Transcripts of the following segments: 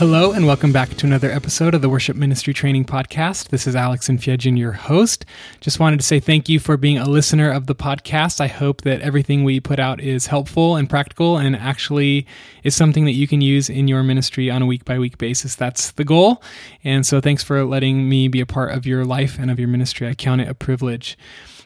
Hello, and welcome back to another episode of the Worship Ministry Training Podcast. This is Alex Enfiedjian, your host. Just wanted to say thank you for being a listener of the podcast. I hope that everything we put out is helpful and practical and actually is something that you can use in your ministry on a week by week basis. That's the goal. And so thanks for letting me be a part of your life and of your ministry. I count it a privilege.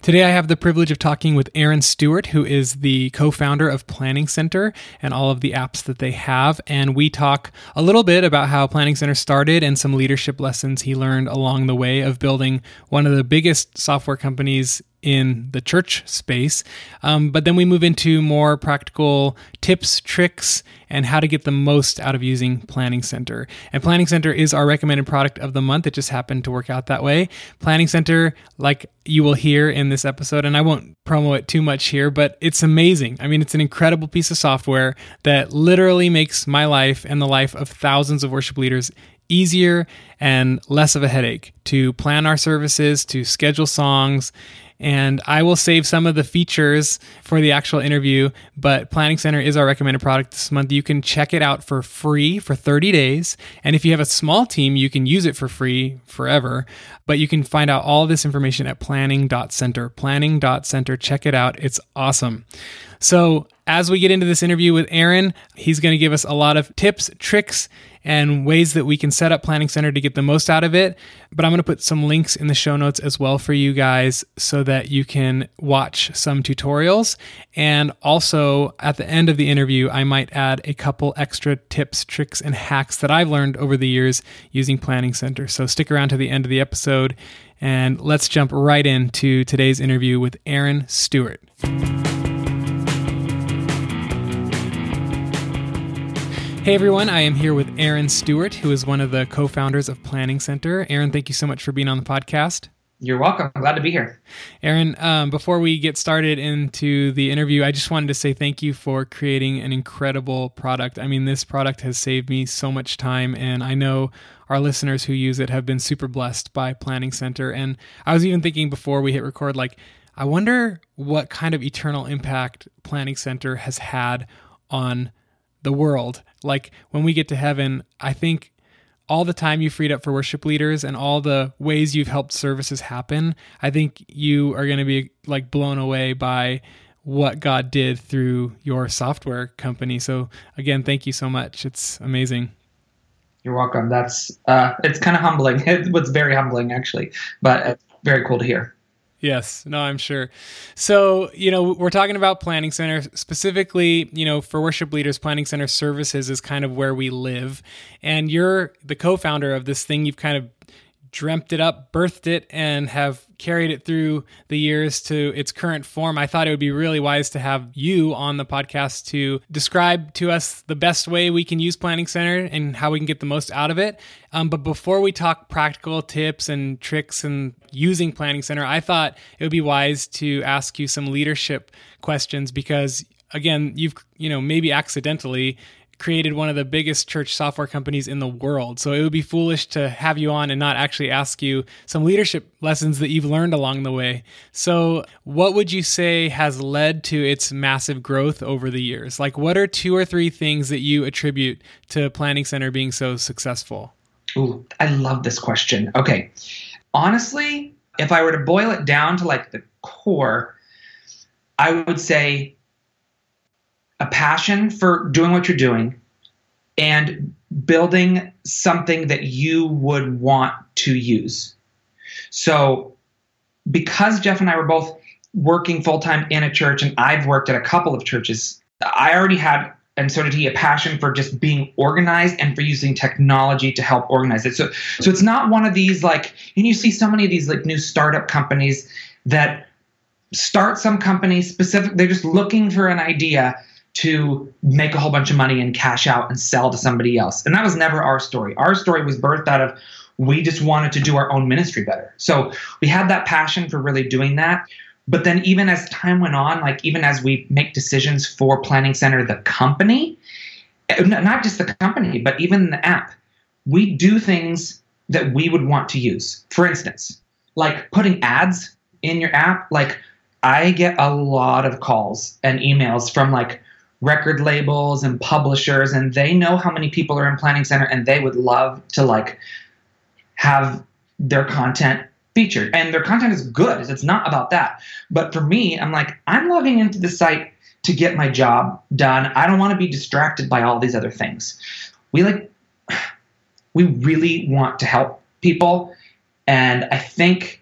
Today, I have the privilege of talking with Aaron Stewart, who is the co founder of Planning Center and all of the apps that they have. And we talk a little bit about how Planning Center started and some leadership lessons he learned along the way of building one of the biggest software companies in the church space. Um, but then we move into more practical tips, tricks, and how to get the most out of using Planning Center. And Planning Center is our recommended product of the month. It just happened to work out that way. Planning Center, like you will hear in this episode, and I won't promo it too much here, but it's amazing. I mean, it's an incredible piece of software that literally makes my life and the life of thousands of worship leaders easier and less of a headache to plan our services, to schedule songs, and I will save some of the features for the actual interview. But Planning Center is our recommended product this month. You can check it out for free for 30 days. And if you have a small team, you can use it for free forever. But you can find out all this information at planning.center. Planning.center. Check it out. It's awesome. So, as we get into this interview with Aaron, he's going to give us a lot of tips, tricks, and ways that we can set up Planning Center to get the most out of it. But I'm going to put some links in the show notes as well for you guys so that you can watch some tutorials. And also at the end of the interview, I might add a couple extra tips, tricks, and hacks that I've learned over the years using Planning Center. So stick around to the end of the episode and let's jump right into today's interview with Aaron Stewart. Hey everyone, I am here with Aaron Stewart, who is one of the co founders of Planning Center. Aaron, thank you so much for being on the podcast. You're welcome. Glad to be here. Aaron, um, before we get started into the interview, I just wanted to say thank you for creating an incredible product. I mean, this product has saved me so much time, and I know our listeners who use it have been super blessed by Planning Center. And I was even thinking before we hit record, like, I wonder what kind of eternal impact Planning Center has had on the world. Like when we get to heaven, I think all the time you freed up for worship leaders and all the ways you've helped services happen, I think you are going to be like blown away by what God did through your software company. So again, thank you so much. It's amazing. You're welcome. That's uh, it's kind of humbling. It was very humbling actually, but it's very cool to hear. Yes, no, I'm sure. So, you know, we're talking about Planning Center specifically, you know, for worship leaders, Planning Center services is kind of where we live. And you're the co founder of this thing you've kind of dreamt it up, birthed it, and have carried it through the years to its current form, I thought it would be really wise to have you on the podcast to describe to us the best way we can use Planning Center and how we can get the most out of it. Um, but before we talk practical tips and tricks and using Planning Center, I thought it would be wise to ask you some leadership questions because again, you've you know maybe accidentally created one of the biggest church software companies in the world. So it would be foolish to have you on and not actually ask you some leadership lessons that you've learned along the way. So, what would you say has led to its massive growth over the years? Like, what are two or three things that you attribute to Planning Center being so successful? Ooh, I love this question. Okay. Honestly, if I were to boil it down to like the core, I would say a passion for doing what you're doing and building something that you would want to use. So, because Jeff and I were both working full time in a church, and I've worked at a couple of churches, I already had, and so did he, a passion for just being organized and for using technology to help organize it. So, so it's not one of these like, and you see so many of these like new startup companies that start some company specific, they're just looking for an idea to make a whole bunch of money and cash out and sell to somebody else. And that was never our story. Our story was birthed out of we just wanted to do our own ministry better. So we had that passion for really doing that. But then even as time went on, like even as we make decisions for Planning Center, the company, eh, not just the company, but even the app, we do things that we would want to use. For instance, like putting ads in your app, like I get a lot of calls and emails from like record labels and publishers and they know how many people are in planning center and they would love to like have their content featured. And their content is good it's not about that. But for me i'm like i'm logging into the site to get my job done. I don't want to be distracted by all these other things. We like we really want to help people and i think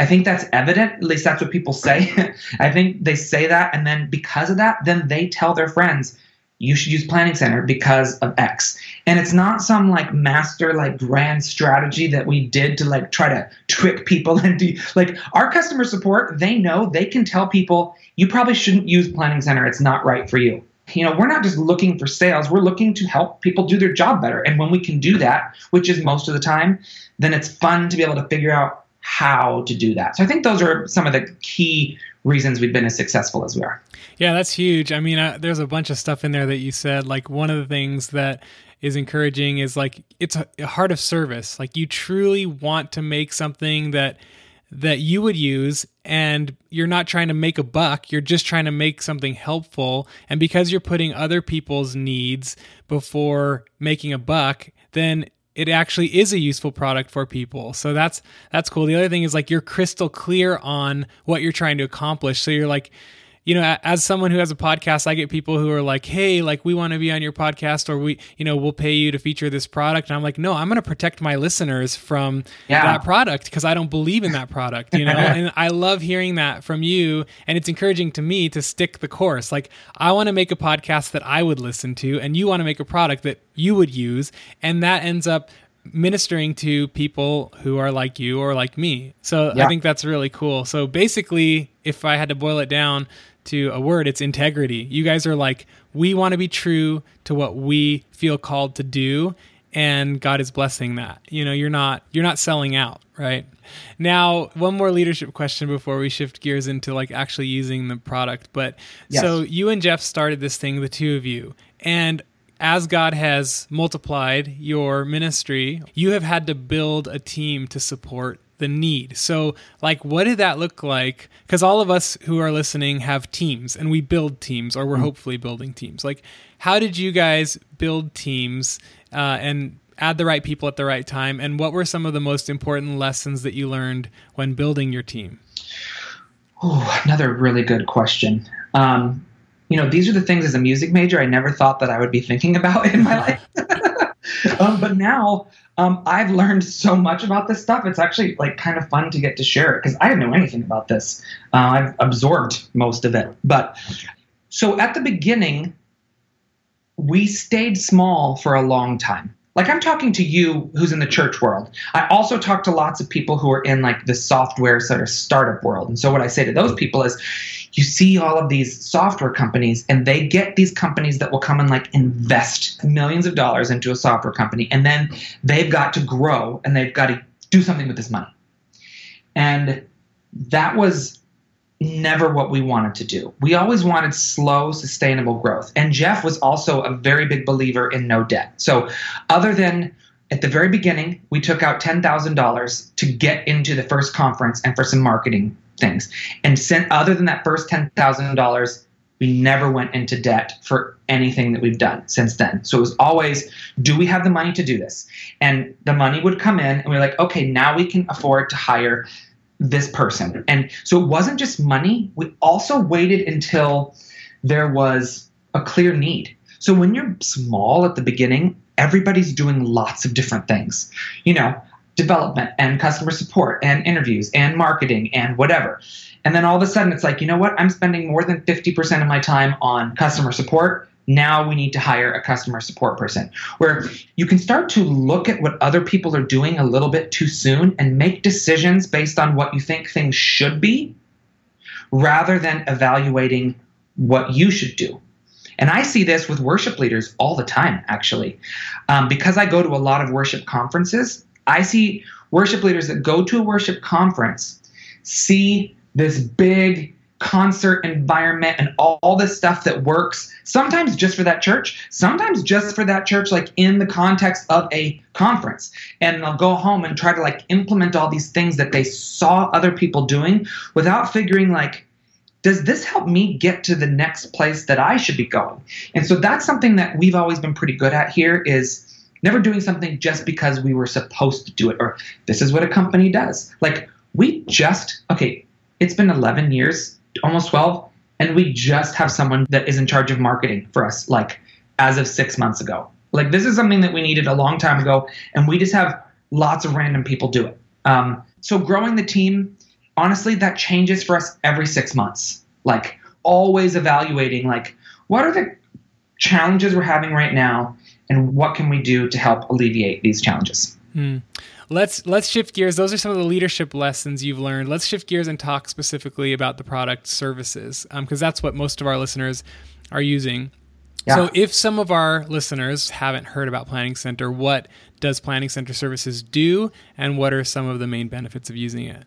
I think that's evident. At least that's what people say. I think they say that, and then because of that, then they tell their friends, you should use Planning Center because of X. And it's not some like master, like grand strategy that we did to like try to trick people into like our customer support, they know they can tell people, you probably shouldn't use Planning Center. It's not right for you. You know, we're not just looking for sales, we're looking to help people do their job better. And when we can do that, which is most of the time, then it's fun to be able to figure out how to do that. So I think those are some of the key reasons we've been as successful as we are. Yeah, that's huge. I mean, uh, there's a bunch of stuff in there that you said. Like one of the things that is encouraging is like it's a heart of service. Like you truly want to make something that that you would use and you're not trying to make a buck you're just trying to make something helpful and because you're putting other people's needs before making a buck then it actually is a useful product for people. So that's that's cool. The other thing is like you're crystal clear on what you're trying to accomplish. So you're like you know, as someone who has a podcast, I get people who are like, "Hey, like we want to be on your podcast, or we, you know, we'll pay you to feature this product." And I'm like, "No, I'm going to protect my listeners from yeah. that product because I don't believe in that product." You know, and I love hearing that from you, and it's encouraging to me to stick the course. Like, I want to make a podcast that I would listen to, and you want to make a product that you would use, and that ends up ministering to people who are like you or like me. So yeah. I think that's really cool. So basically, if I had to boil it down, to a word, it's integrity. You guys are like, we want to be true to what we feel called to do and God is blessing that. You know, you're not you're not selling out, right? Now, one more leadership question before we shift gears into like actually using the product. But yes. so you and Jeff started this thing, the two of you, and as God has multiplied your ministry, you have had to build a team to support the need. So, like, what did that look like? Because all of us who are listening have teams and we build teams or we're mm hopefully building teams. Like, how did you guys build teams uh, and add the right people at the right time? And what were some of the most important lessons that you learned when building your team? Oh, another really good question. Um, you know, these are the things as a music major I never thought that I would be thinking about in my life. um, but now um, I've learned so much about this stuff. It's actually like kind of fun to get to share it because I didn't know anything about this. Uh, I've absorbed most of it. But so at the beginning, we stayed small for a long time like I'm talking to you who's in the church world. I also talk to lots of people who are in like the software sort of startup world. And so what I say to those people is you see all of these software companies and they get these companies that will come and like invest millions of dollars into a software company and then they've got to grow and they've got to do something with this money. And that was never what we wanted to do. We always wanted slow, sustainable growth. And Jeff was also a very big believer in no debt. So, other than at the very beginning, we took out $10,000 to get into the first conference and for some marketing things. And sent, other than that first $10,000, we never went into debt for anything that we've done since then. So it was always, do we have the money to do this? And the money would come in, and we we're like, okay, now we can afford to hire this person. And so it wasn't just money, we also waited until there was a clear need. So when you're small at the beginning, everybody's doing lots of different things. You know, development and customer support and interviews and marketing and whatever. And then all of a sudden it's like, you know what? I'm spending more than 50% of my time on customer support now we need to hire a customer support person where you can start to look at what other people are doing a little bit too soon and make decisions based on what you think things should be rather than evaluating what you should do and I see this with worship leaders all the time, actually. Um, because I go to a lot of worship conferences, I see worship leaders that go to a worship conference see this big concert environment and all, all this stuff that works sometimes just for that church sometimes just for that church like in the context of a conference and they'll go home and try to like implement all these things that they saw other people doing without figuring like does this help me get to the next place that I should be going? And so that's something that we've always been pretty good at here is never doing something just because we were supposed to do it or this is what a company does. Like we just okay, it's been 11 years, almost 12, and we just have someone that is in charge of marketing for us like as of 6 months ago. Like this is something that we needed a long time ago and we just have lots of random people do it. Um, so growing the team honestly, that changes for us every six months. Like always evaluating, like, what are the challenges we're having right now, and what can we do to help alleviate these challenges? Hmm. Let's let's shift gears. Those are some of the leadership lessons you've learned. Let's shift gears and talk specifically about the product services, because um, that's what most of our listeners are using. Yeah. So, if some of our listeners haven't heard about Planning Center, what does Planning Center Services do, and what are some of the main benefits of using it?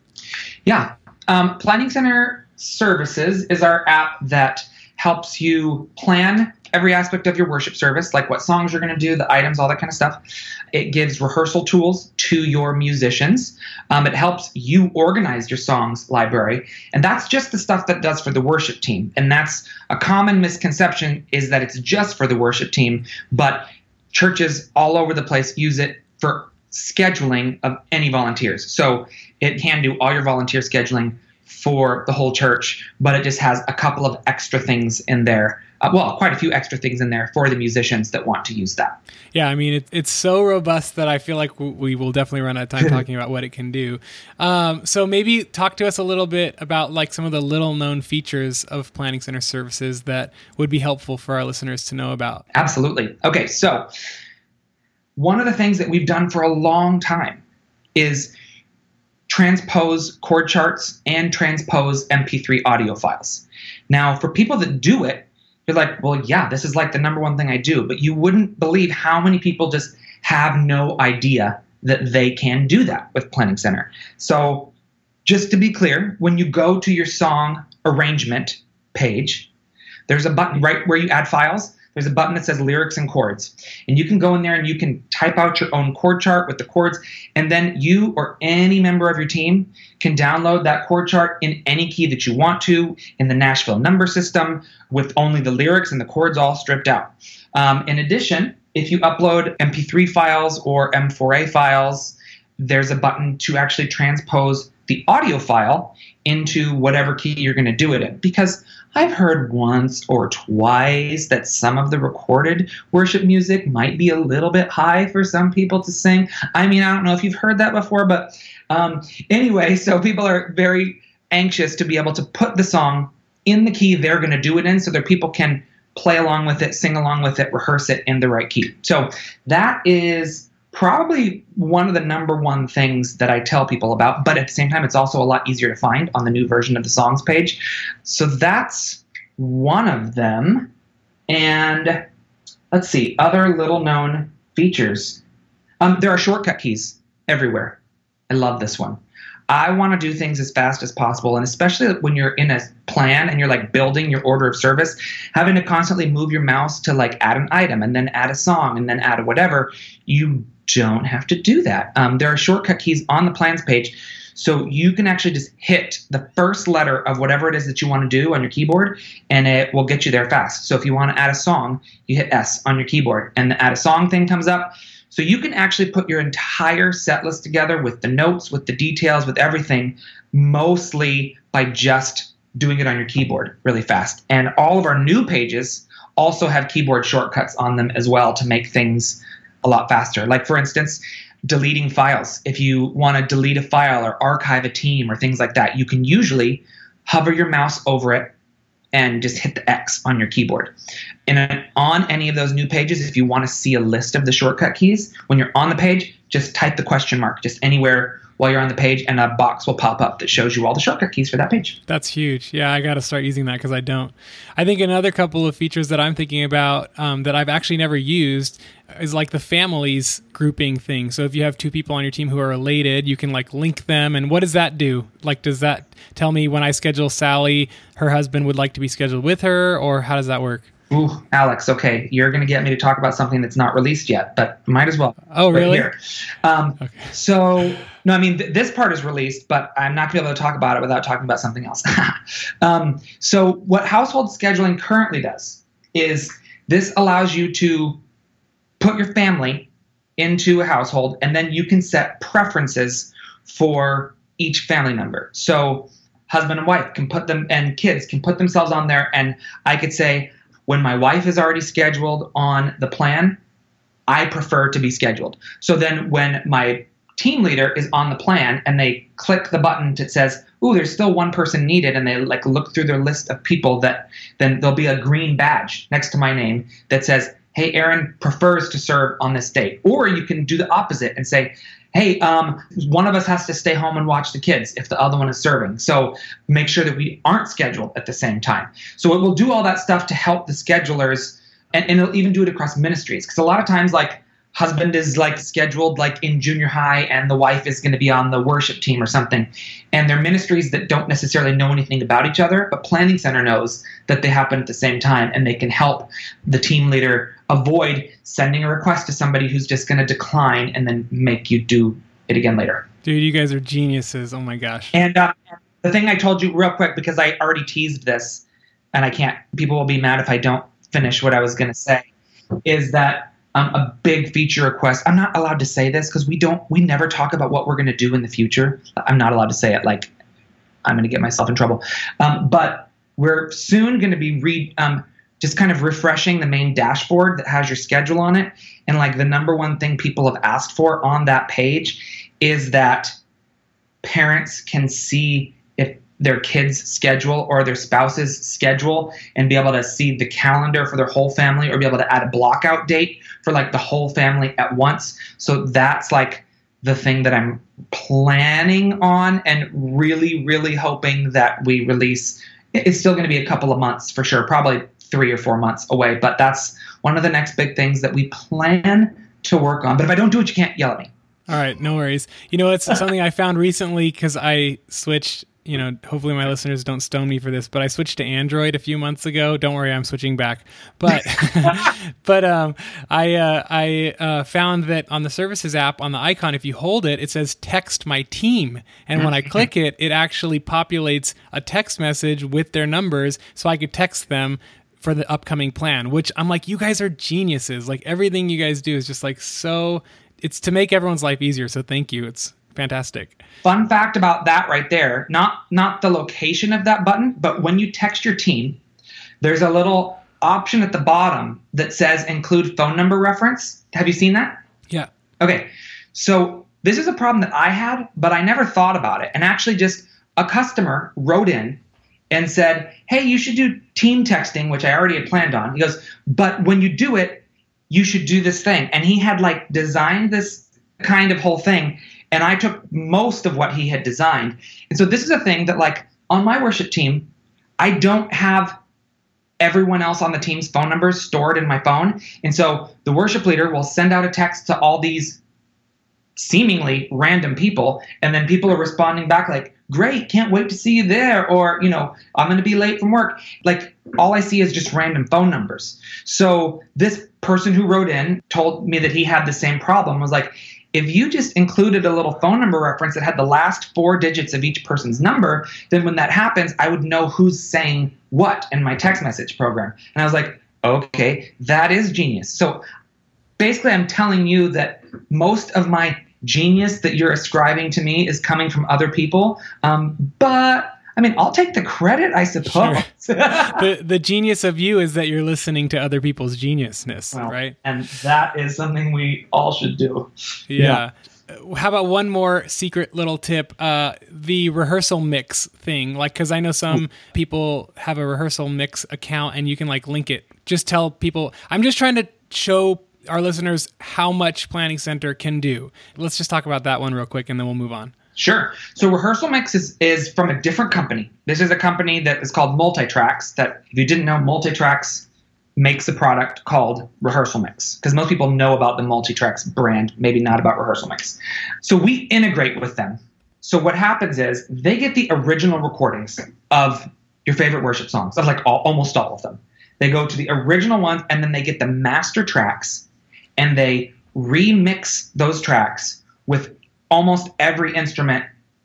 Yeah. Um, Planning Center Services is our app that helps you plan every aspect of your worship service, like what songs you're going to do, the items, all that kind of stuff. It gives rehearsal tools to your musicians. Um, it helps you organize your songs library, and that's just the stuff that does for the worship team. And that's a common misconception is that it's just for the worship team, but churches all over the place use it for scheduling of any volunteers. So it can do all your volunteer scheduling for the whole church, but it just has a couple of extra things in there. Uh, well, quite a few extra things in there for the musicians that want to use that. Yeah, I mean, it, it's so robust that I feel like we will definitely run out of time talking about what it can do. Um, so maybe talk to us a little bit about like some of the little known features of Planning Center services that would be helpful for our listeners to know about. Absolutely. Okay, so one of the things that we've done for a long time is transpose chord charts and transpose MP3 audio files. Now, for people that do it, you're like, well, yeah, this is like the number one thing I do, but you wouldn't believe how many people just have no idea that they can do that with Planning Center. So, just to be clear, when you go to your song arrangement page, there's a button right where you add files there's a button that says lyrics and chords. And you can go in there and you can type out your own chord chart with the chords. And then you or any member of your team can download that chord chart in any key that you want to in the Nashville number system with only the lyrics and the chords all stripped out. Um, in addition, if you upload MP3 files or M4A files, there's a button to actually transpose the audio file into whatever key you're going to do it in. Because I've heard once or twice that some of the recorded worship music might be a little bit high for some people to sing. I mean, I don't know if you've heard that before, but um, anyway, so people are very anxious to be able to put the song in the key they're going to do it in so that people can play along with it, sing along with it, rehearse it in the right key. So that is probably one of the number one things that I tell people about, but at the same time, it's also a lot easier to find on the new version of the songs page. So that's one of them. And let's see, other little known features. Um, there are shortcut keys everywhere. I love this one. I want to do things as fast as possible. And especially when you're in a plan and you're like building your order of service, having to constantly move your mouse to like add an item and then add a song and then add a whatever, you don't have to do that. Um, there are shortcut keys on the plans page. So you can actually just hit the first letter of whatever it is that you want to do on your keyboard, and it will get you there fast. So if you want to add a song, you hit S on your keyboard, and the add a song thing comes up. So you can actually put your entire set list together with the notes, with the details, with everything, mostly by just doing it on your keyboard really fast. And all of our new pages also have keyboard shortcuts on them as well to make things a lot faster. Like, for instance, deleting files. If you want to delete a file or archive a team or things like that, you can usually hover your mouse over it and just hit the X on your keyboard. And on any of those new pages, if you want to see a list of the shortcut keys, when you're on the page, just type the question mark just anywhere while you're on the page, and a box will pop up that shows you all the shortcut keys for that page. That's huge. Yeah, I got to start using that because I don't. I think another couple of features that I'm thinking about um, that I've actually never used is like the families grouping thing. So if you have two people on your team who are related, you can like link them. And what does that do? Like, does that tell me when I schedule Sally, her husband would like to be scheduled with her, or how does that work? Ooh, Alex. Okay, you're going to get me to talk about something that's not released yet, but might as well. Oh, really? here. Um, Okay. So, no, I mean, th- this part is released, but I'm not going to be able to talk about it without talking about something else. um, so, what household scheduling currently does is this allows you to put your family into a household, and then you can set preferences for each family member. So, husband and wife can put them, and kids can put themselves on there, and I could say, when my wife is already scheduled on the plan, I prefer to be scheduled. So then when my team leader is on the plan and they click the button that says, "Ooh, there's still one person needed," and they like look through their list of people that then there'll be a green badge next to my name that says, "Hey, Aaron prefers to serve on this date." Or you can do the opposite and say, "Hey, um, one of us has to stay home and watch the kids if the other one is serving." So make sure that we aren't scheduled at the same time. So it will do all that stuff to help the schedulers and, and it'll even do it across ministries because a lot of times like husband is like scheduled like in junior high and the wife is going to be on the worship team or something and they're ministries that don't necessarily know anything about each other but planning center knows that they happen at the same time and they can help the team leader avoid sending a request to somebody who's just going to decline and then make you do it again later Dude, you guys are geniuses. Oh my gosh. and uh, the thing I told you real quick because I already teased this, and I can't. People will be mad if I don't finish what I was going to say. Is that um, a big feature request? I'm not allowed to say this because we don't. We never talk about what we're going to do in the future. I'm not allowed to say it. Like I'm going to get myself in trouble. Um, but we're soon going to be re. Um, just kind of refreshing the main dashboard that has your schedule on it. And like the number one thing people have asked for on that page is that parents can see if their kids' schedule or their spouse's schedule and be able to see the calendar for their whole family or be able to add a blockout date for like the whole family at once. So that's like the thing that I'm planning on and really, really hoping that we release. It's still going to be a couple of months for sure, probably three or four months away, but that's one of the next big things that we plan to work on. But if I don't do it, you can't yell at me. All right, no worries. You know, it's something I found recently because I switched. You know, hopefully my listeners don't stone me for this, but I switched to Android a few months ago. Don't worry, I'm switching back. But, but um, I uh, I uh, found that on the services app on the icon, if you hold it, it says "Text my team," and when I click it, it actually populates a text message with their numbers, so I could text them for the upcoming plan. Which I'm like, you guys are geniuses. Like everything you guys do is just like so it's to make everyone's life easier. So thank you. It's fantastic. Fun fact about that right there, not not the location of that button, but when you text your team, there's a little option at the bottom that says include phone number reference. Have you seen that? Yeah. Okay. So this is a problem that I had, but I never thought about it. And actually just a customer wrote in and said, "Hey, you should do team texting, which I already had planned on." He goes, "But when you do it, you should do this thing." And he had like designed this kind of whole thing, and I took most of what he had designed. And so this is a thing that like on my worship team, I don't have everyone else on the team's phone numbers stored in my phone. And so the worship leader will send out a text to all these seemingly random people and then people are responding back like great can't wait to see you there or you know i'm going to be late from work like all i see is just random phone numbers so this person who wrote in told me that he had the same problem was like if you just included a little phone number reference that had the last four digits of each person's number then when that happens i would know who's saying what in my text message program. And i was like okay that is genius. So basically i'm telling you that most of my genius that you're ascribing to me is coming from other people um, but i mean i'll take the credit i suppose Sure. The the genius of you is that you're listening to other people's geniusness, Well, right? and that is something we all should do Yeah. Uh, How about one more secret little tip? Uh, the rehearsal mix thing, like, because I know some people have a rehearsal mix account and you can like link it. Just tell people. I'm just trying to show our listeners how much Planning Center can do. Let's just talk about that one real quick and then we'll move on. Sure. So Rehearsal Mix is, is from a different company. This is a company that is called Multitracks. That if you didn't know, Multitracks makes a product called Rehearsal Mix because most people know about the Multitracks brand, maybe not about Rehearsal Mix. So we integrate with them. So what happens is they get the original recordings of your favorite worship songs, of like all, almost all of them. They go to the original ones and then they get the master tracks and they remix those tracks with almost every instrument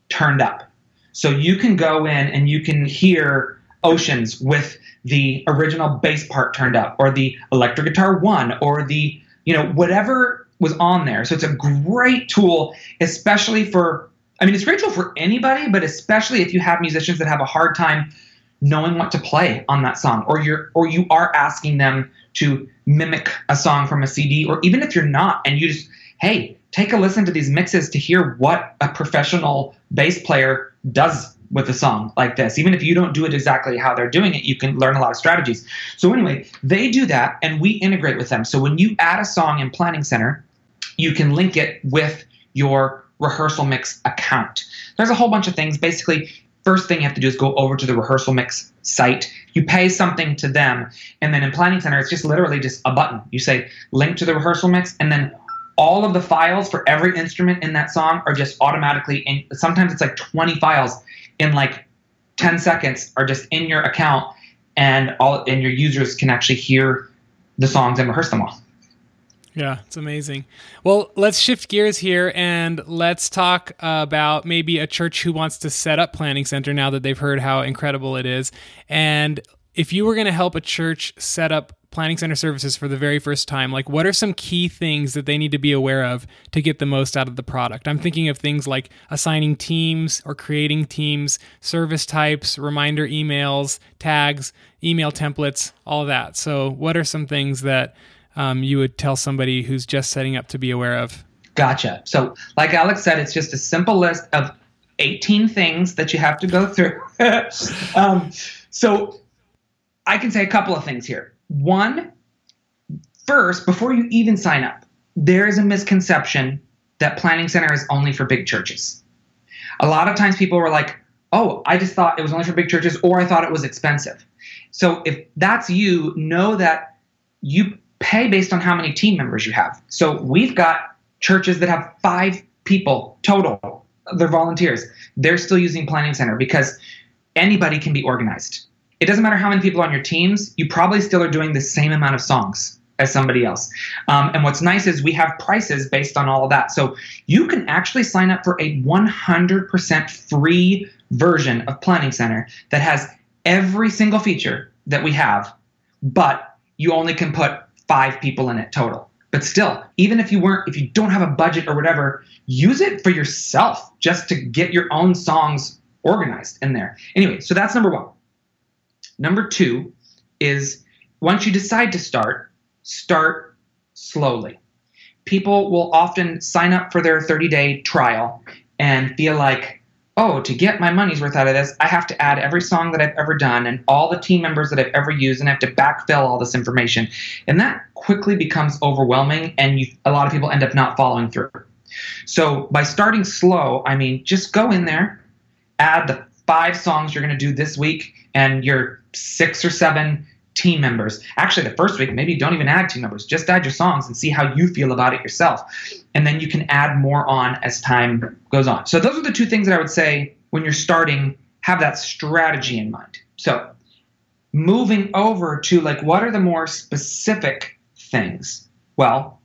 turned up. So you can go in and you can hear Oceans with the original bass part turned up or the electric guitar one or the, you know, whatever was on there. So it's a great tool, especially for, I mean, it's great tool for anybody, but especially if you have musicians that have a hard time knowing what to play on that song or you're or you are asking them to mimic a song from a CD or even if you're not and you just hey take a listen to these mixes to hear what a professional bass player does with a song like this. Even if you don't do it exactly how they're doing it you can learn a lot of strategies. So anyway they do that and we integrate with them. So when you add a song in planning center you can link it with your rehearsal mix account. There's a whole bunch of things. Basically first thing you have to do is go over to the rehearsal mix site. You pay something to them and then in planning center it's just literally just a button. You say link to the rehearsal mix and then all of the files for every instrument in that song are just automatically in sometimes it's like 20 files in like 10 seconds are just in your account and all and your users can actually hear the songs and rehearse them all yeah, it's amazing. Well, let's shift gears here and let's talk about maybe a church who wants to set up Planning Center now that they've heard how incredible it is. And if you were going to help a church set up Planning Center services for the very first time, like what are some key things that they need to be aware of to get the most out of the product? I'm thinking of things like assigning teams or creating teams, service types, reminder emails, tags, email templates, all that. So, what are some things that um, you would tell somebody who's just setting up to be aware of? Gotcha. So, like Alex said, it's just a simple list of 18 things that you have to go through. um, so, I can say a couple of things here. One, first, before you even sign up, there is a misconception that Planning Center is only for big churches. A lot of times people were like, oh, I just thought it was only for big churches, or I thought it was expensive. So if that's you, know that you pay based on how many team members you have. So we've got churches that have five people total. They're volunteers. They're still using Planning Center because anybody can be organized. It doesn't matter how many people on your teams, you probably still are doing the same amount of songs as somebody else. Um, and what's nice is we have prices based on all of that. So you can actually sign up for a 100% free version of Planning Center that has every single feature that we have, but you only can put five people in it total. But still, even if you weren't, if you don't have a budget or whatever, use it for yourself just to get your own songs organized in there. Anyway, so that's number one. Number two is once you decide to start, start slowly. People will often sign up for their 30 day trial and feel like, oh, to get my money's worth out of this, I have to add every song that I've ever done and all the team members that I've ever used, and I have to backfill all this information. And that quickly becomes overwhelming, and you, a lot of people end up not following through. So by starting slow, I mean, just go in there, add the five songs you're going to do this week, and your six or seven team members. Actually, the first week, maybe don't even add team members, just add your songs and see how you feel about it yourself. And then you can add more on as time goes on. So, those are the two things that I would say when you're starting, have that strategy in mind. So, moving over to like, what are the more specific things? Well,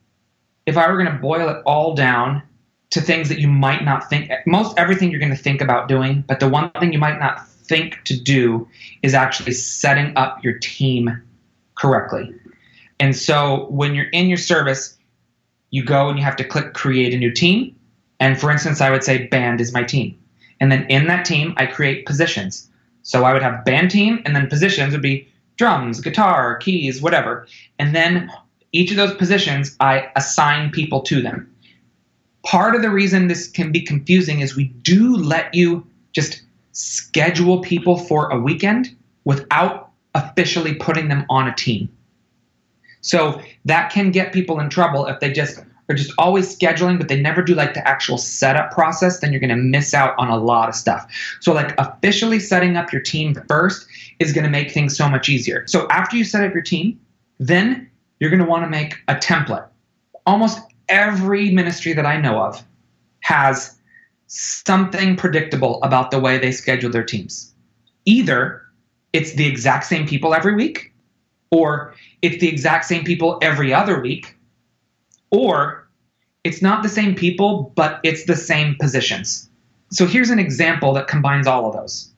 if I were going to boil it all down to things that you might not think, most everything you're going to think about doing, but the one thing you might not think to do is actually setting up your team correctly. And so when you're in your service, you go and you have to click create a new team. And for instance, I would say band is my team. And then in that team, I create positions. So I would have band team, and then positions would be drums, guitar, keys, whatever. And then each of those positions, I assign people to them. Part of the reason this can be confusing is we do let you just schedule people for a weekend without officially putting them on a team. So that can get people in trouble if they just are just always scheduling, but they never do like the actual setup process, then you're going to miss out on a lot of stuff. So, like, officially setting up your team first is going to make things so much easier. So, after you set up your team, then you're going to want to make a template. Almost every ministry that I know of has something predictable about the way they schedule their teams. Either it's the exact same people every week, or it's the exact same people every other week, or it's not the same people, but it's the same positions. So here's an example that combines all of those.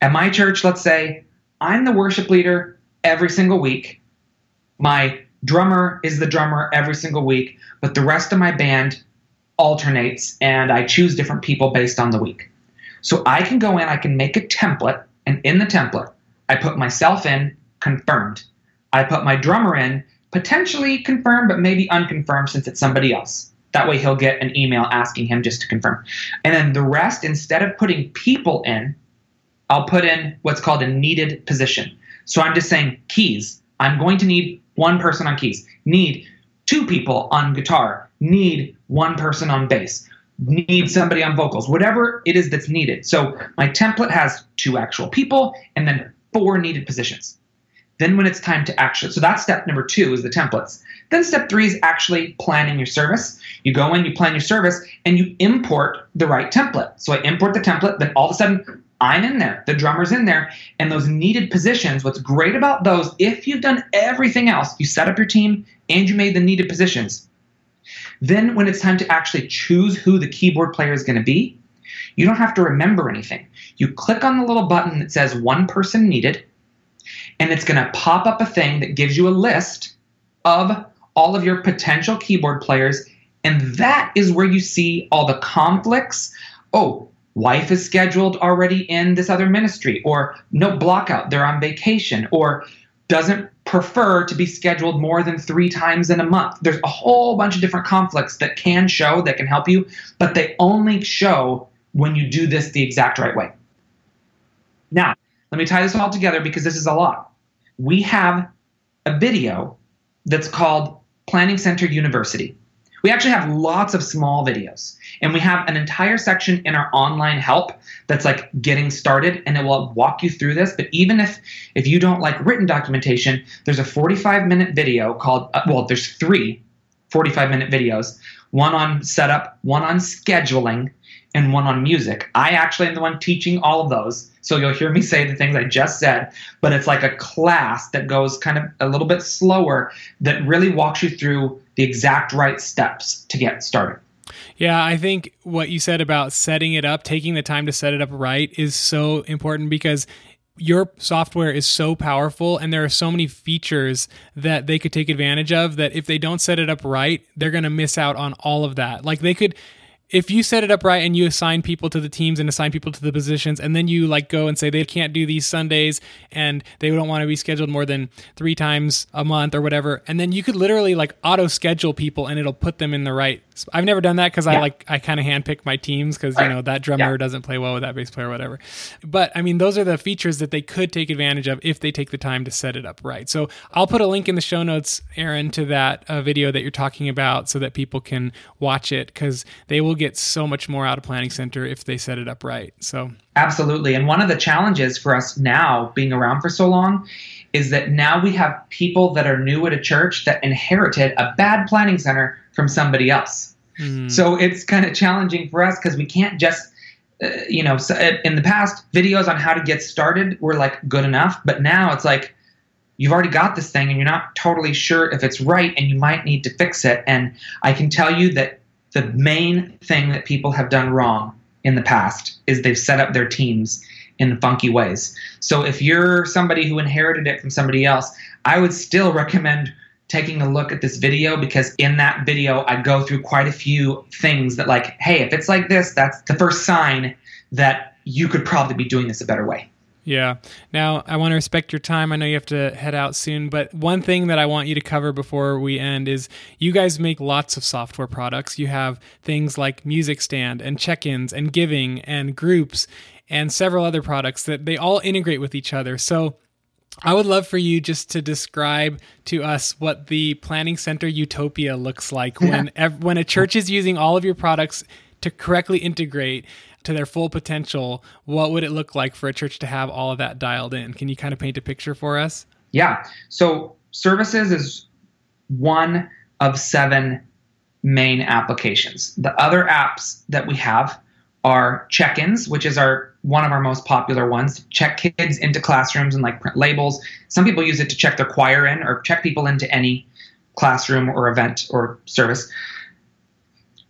At my church, let's say I'm the worship leader every single week. My drummer is the drummer every single week, but the rest of my band alternates and I choose different people based on the week. So I can go in, I can make a template, and in the template, I put myself in, confirmed. I put my drummer in, potentially confirmed, but maybe unconfirmed since it's somebody else. That way he'll get an email asking him just to confirm. And then the rest, instead of putting people in, I'll put in what's called a needed position. So I'm just saying keys. I'm going to need one person on keys. Need two people on guitar. Need one person on bass. Need somebody on vocals. Whatever it is that's needed. So my template has two actual people and then four needed positions. Then when it's time to actually, so that's step number two is the templates. Then step three is actually planning your service. You go in, you plan your service, and you import the right template. So I import the template, then all of a sudden I'm in there, the drummer's in there, and those needed positions. What's great about those, if you've done everything else, you set up your team and you made the needed positions. Then when it's time to actually choose who the keyboard player is going to be, you don't have to remember anything. You click on the little button that says one person needed, and it's going to pop up a thing that gives you a list of all of your potential keyboard players. And that is where you see all the conflicts. Oh, wife is scheduled already in this other ministry, or no blockout, they're on vacation, or doesn't prefer to be scheduled more than three times in a month. There's a whole bunch of different conflicts that can show, that can help you, but they only show when you do this the exact right way. Now, let me tie this all together because this is a lot. We have a video that's called Planning Center University. We actually have lots of small videos, and we have an entire section in our online help that's like getting started, and it will walk you through this. But even if if you don't like written documentation, there's a 45 minute video called uh, well, there's three 45 minute videos, one on setup, one on scheduling, and one on music. I actually am the one teaching all of those. So you'll hear me say the things I just said, but it's like a class that goes kind of a little bit slower that really walks you through the exact right steps to get started. Yeah, I think what you said about setting it up, taking the time to set it up right is so important because your software is so powerful and there are so many features that they could take advantage of that if they don't set it up right, they're going to miss out on all of that. Like they could if you set it up right and you assign people to the teams and assign people to the positions and then you like go and say they can't do these sundays and they don't want to be scheduled more than three times a month or whatever and then you could literally like auto schedule people and it'll put them in the right i've never done that because yeah. i like i kind of handpick my teams because you know that drummer yeah. doesn't play well with that bass player or whatever but i mean those are the features that they could take advantage of if they take the time to set it up right so i'll put a link in the show notes aaron to that uh, video that you're talking about so that people can watch it because they will get so much more out of Planning Center if they set it up right. So absolutely. And one of the challenges for us now, being around for so long, is that now we have people that are new at a church that inherited a bad planning center from somebody else. Mm. So it's kind of challenging for us because we can't just uh, you know, so uh, in the past, videos on how to get started were like good enough, but now it's like you've already got this thing and you're not totally sure if it's right and you might need to fix it. And I can tell you that the main thing that people have done wrong in the past is they've set up their teams in funky ways. So if you're somebody who inherited it from somebody else, I would still recommend taking a look at this video because in that video I go through quite a few things that like, hey, if it's like this, that's the first sign that you could probably be doing this a better way. Yeah. Now, I want to respect your time. I know you have to head out soon, but one thing that I want you to cover before we end is you guys make lots of software products. You have things like Music Stand and check ins and giving and groups and several other products that they all integrate with each other. So, I would love for you just to describe to us what the planning center utopia looks like when when a church is using all of your products to correctly integrate to their full potential, what would it look like for a church to have all of that dialed in? Can you kind of paint a picture for us? Yeah. So services is one of seven main applications. The other apps that we have are check-ins, which is our one of our most popular ones. Check kids into classrooms and like print labels. Some people use it to check their choir in or check people into any classroom or event or service.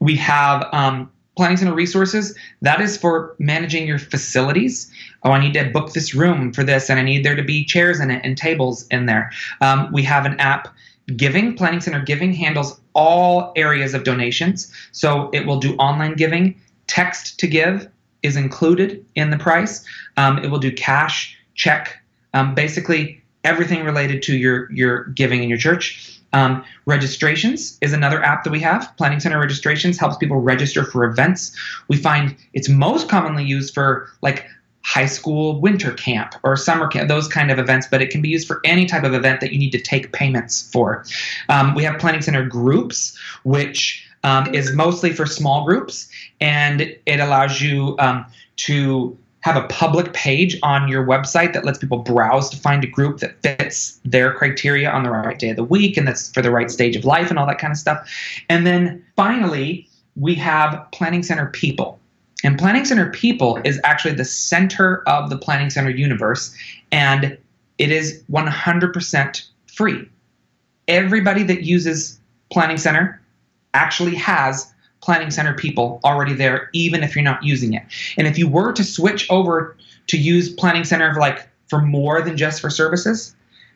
We have um, Planning Center resources. That is for managing your facilities. Oh, I need to book this room for this, and I need there to be chairs in it and tables in there. Um, we have an app. Giving, Planning Center Giving handles all areas of donations. So it will do online giving, text to give is included in the price. Um, it will do cash, check, um, basically everything related to your your giving in your church. Um, registrations is another app that we have. Planning Center registrations helps people register for events. We find it's most commonly used for like high school winter camp or summer camp, those kind of events, but it can be used for any type of event that you need to take payments for. Um, we have Planning Center groups, which um, is mostly for small groups, and it allows you um, to have a public page on your website that lets people browse to find a group that fits their criteria on the right day of the week and that's for the right stage of life and all that kind of stuff. And then finally, we have Planning Center People. And Planning Center People is actually the center of the Planning Center universe, and it is 100% free. Everybody that uses Planning Center actually has Planning Center people already there, even if you're not using it. And if you were to switch over to use Planning Center for like for more than just for services,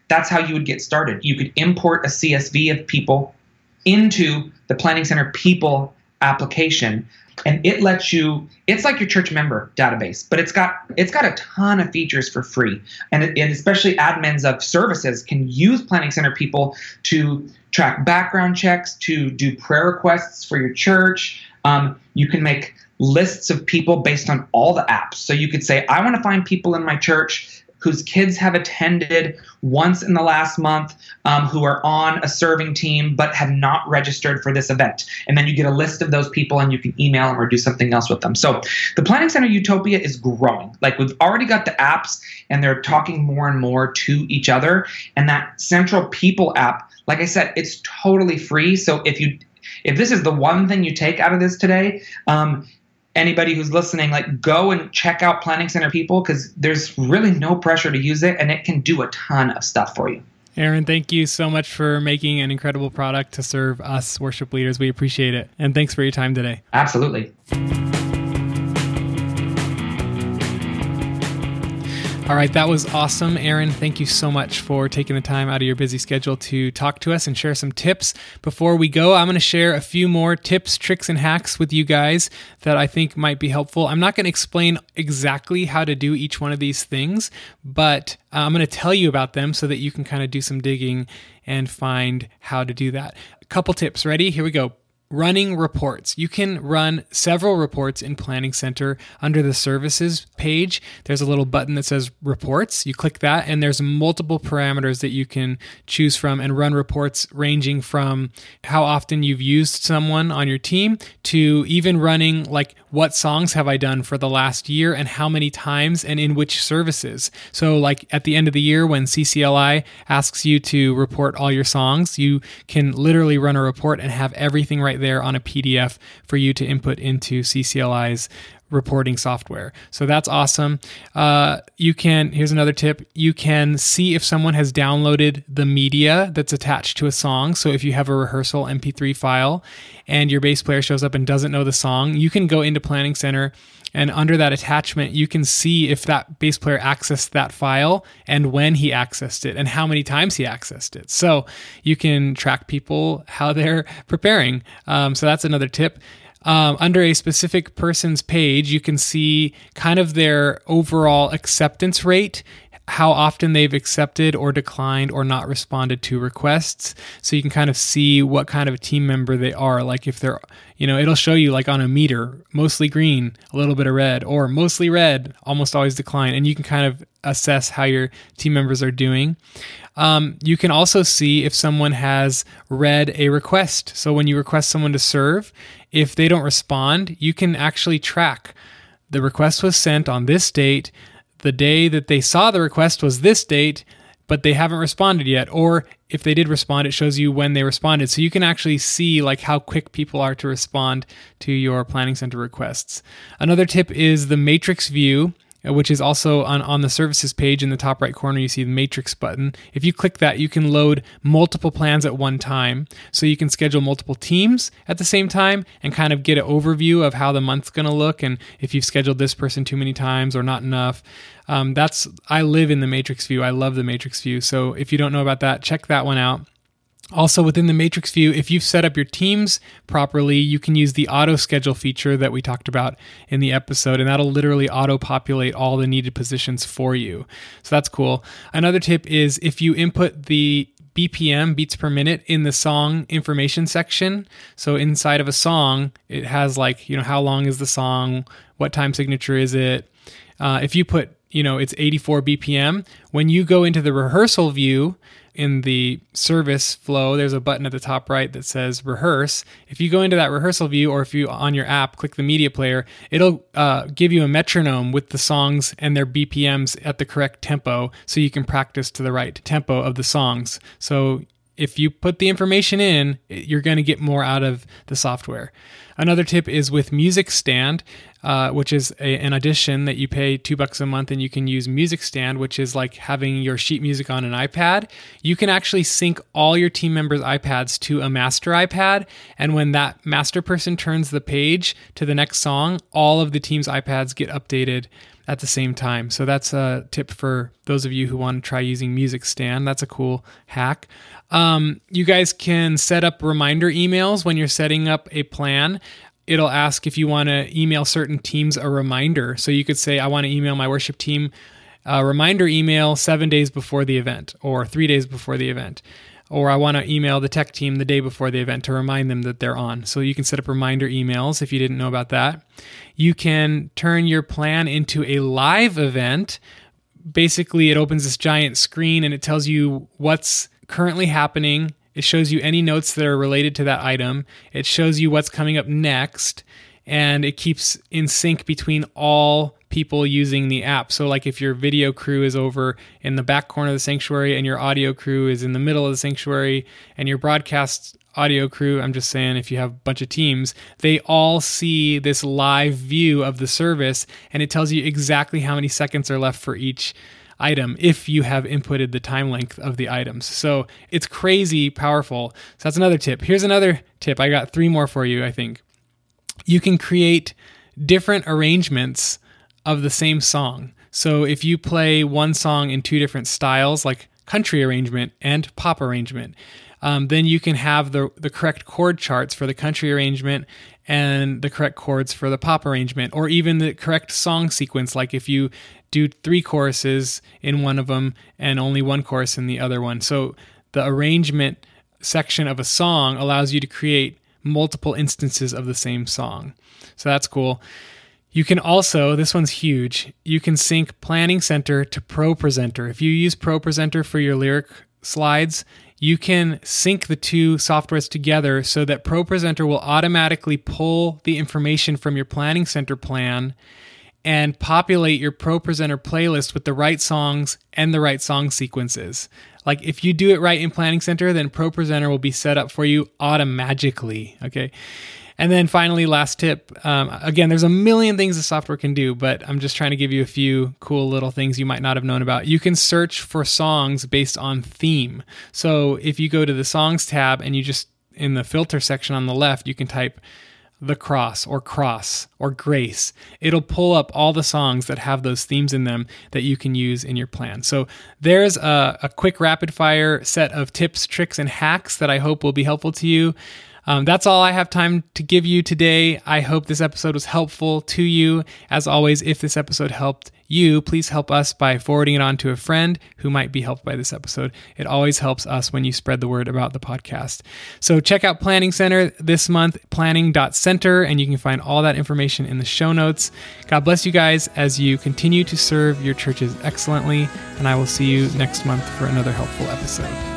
that's how you would get started. You could import a CSV of people into the Planning Center people application and it lets you it's like your church member database but it's got it's got a ton of features for free. And, it, and especially admins of services can use planning center people to track background checks to do prayer requests for your church. Um, you can make lists of people based on all the apps. So you could say i want to find people in my church whose kids have attended once in the last month um, who are on a serving team but have not registered for this event. And then you get a list of those people and you can email them or do something else with them. So the Planning Center Utopia is growing. Like we've already got the apps and they're talking more and more to each other. And that Central People app, like I said, it's totally free. So if you if this is the one thing you take out of this today, um, anybody who's listening, like go and check out Planning Center People because there's really no pressure to use it and it can do a ton of stuff for you. Aaron, thank you so much for making an incredible product to serve us worship leaders. We appreciate it. And thanks for your time today. Absolutely. All right, that was awesome. Aaron, thank you so much for taking the time out of your busy schedule to talk to us and share some tips. Before we go, I'm going to share a few more tips, tricks, and hacks with you guys that I think might be helpful. I'm not going to explain exactly how to do each one of these things, but uh, I'm going to tell you about them so that you can kind of do some digging and find how to do that. A couple tips. Ready? Here we go running reports. You can run several reports in Planning Center under the services page. There's a little button that says reports. You click that, and there's multiple parameters that you can choose from and run reports ranging from how often you've used someone on your team to even running like what songs have I done for the last year and how many times and in which services. So, like at the end of the year, when CCLI asks you to report all your songs, you can literally run a report and have everything right right there on a PDF for you to input into CCLI's reporting software. So that's awesome. Uh, you can, here's another tip you can see if someone has downloaded the media that's attached to a song. So if you have a rehearsal MP3 file and your bass player shows up and doesn't know the song, you can go into Planning Center and under that attachment, you can see if that bass player accessed that file and when he accessed it and how many times he accessed it. So you can track people how they're preparing. Um, so that's another tip. Um, under a specific person's page, you can see kind of their overall acceptance rate how often they've accepted or declined or not responded to requests. So you can kind of see what kind of a team member they are. Like if they're, you know, it'll show you like on a meter, mostly green, a little bit of red, or mostly red, almost always decline. And you can kind of assess how your team members are doing. Um, you can also see if someone has read a request. So when you request someone to serve, if they don't respond, you can actually track the request was sent on this date the day that they saw the request was this date, but they haven't responded yet. Or if they did respond, it shows you when they responded. So you can actually see like how quick people are to respond to your planning center requests. Another tip is the matrix view which is also on, on the services page in the top right corner, you see the matrix button. If you click that, you can load multiple plans at one time. So you can schedule multiple teams at the same time and kind of get an overview of how the month's going to look and if you've scheduled this person too many times or not enough. Um, that's I live in the matrix view. I love the matrix view. So if you don't know about that, check that one out. Also, within the matrix view, if you've set up your teams properly, you can use the auto schedule feature that we talked about in the episode, and that'll literally auto populate all the needed positions for you. So that's cool. Another tip is if you input the BPM, beats per minute, in the song information section. So inside of a song, it has like, you know, how long is the song? What time signature is it? Uh, if you put, you know, it's 84 BPM, when you go into the rehearsal view, in the service flow, there's a button at the top right that says rehearse. If you go into that rehearsal view, or if you on your app click the media player, it'll uh, give you a metronome with the songs and their BPMs at the correct tempo so you can practice to the right tempo of the songs. So if you put the information in, you're going to get more out of the software. Another tip is with Music Stand, uh, which is a, an addition that you pay two bucks a month and you can use Music Stand, which is like having your sheet music on an iPad. You can actually sync all your team members' iPads to a master iPad. And when that master person turns the page to the next song, all of the team's iPads get updated at the same time. So that's a tip for those of you who want to try using Music Stand. That's a cool hack. Um, you guys can set up reminder emails when you're setting up a plan. It'll ask if you want to email certain teams a reminder. So you could say, I want to email my worship team a reminder email seven days before the event or three days before the event. Or I want to email the tech team the day before the event to remind them that they're on. So you can set up reminder emails if you didn't know about that. You can turn your plan into a live event. Basically, it opens this giant screen and it tells you what's currently happening. It shows you any notes that are related to that item. It shows you what's coming up next. And it keeps in sync between all people using the app. So, like if your video crew is over in the back corner of the sanctuary and your audio crew is in the middle of the sanctuary and your broadcast audio crew, I'm just saying if you have a bunch of teams, they all see this live view of the service and it tells you exactly how many seconds are left for each item if you have inputted the time length of the items. So it's crazy powerful. So that's another tip. Here's another tip. I got three more for you, I think. You can create different arrangements of the same song. So if you play one song in two different styles, like country arrangement and pop arrangement, um, then you can have the, the correct chord charts for the country arrangement and the correct chords for the pop arrangement, or even the correct song sequence. Like if you do three choruses in one of them and only one chorus in the other one. So the arrangement section of a song allows you to create multiple instances of the same song. So that's cool. You can also, this one's huge, you can sync Planning Center to ProPresenter. If you use ProPresenter for your lyric slides, you can sync the two softwares together so that ProPresenter will automatically pull the information from your Planning Center plan and populate your ProPresenter playlist with the right songs and the right song sequences. Like if you do it right in Planning Center, then ProPresenter will be set up for you automatically. Okay. And then finally, last tip. Um, again, there's a million things the software can do, but I'm just trying to give you a few cool little things you might not have known about. You can search for songs based on theme. So if you go to the songs tab and you just in the filter section on the left, you can type the cross or cross or grace. It'll pull up all the songs that have those themes in them that you can use in your plan. So there's a, a quick rapid fire set of tips, tricks, and hacks that I hope will be helpful to you. Um, that's all I have time to give you today. I hope this episode was helpful to you. As always, if this episode helped you, please help us by forwarding it on to a friend who might be helped by this episode. It always helps us when you spread the word about the podcast. So check out Planning Center this month, planning.center, and you can find all that information in the show notes. God bless you guys as you continue to serve your churches excellently, and I will see you next month for another helpful episode.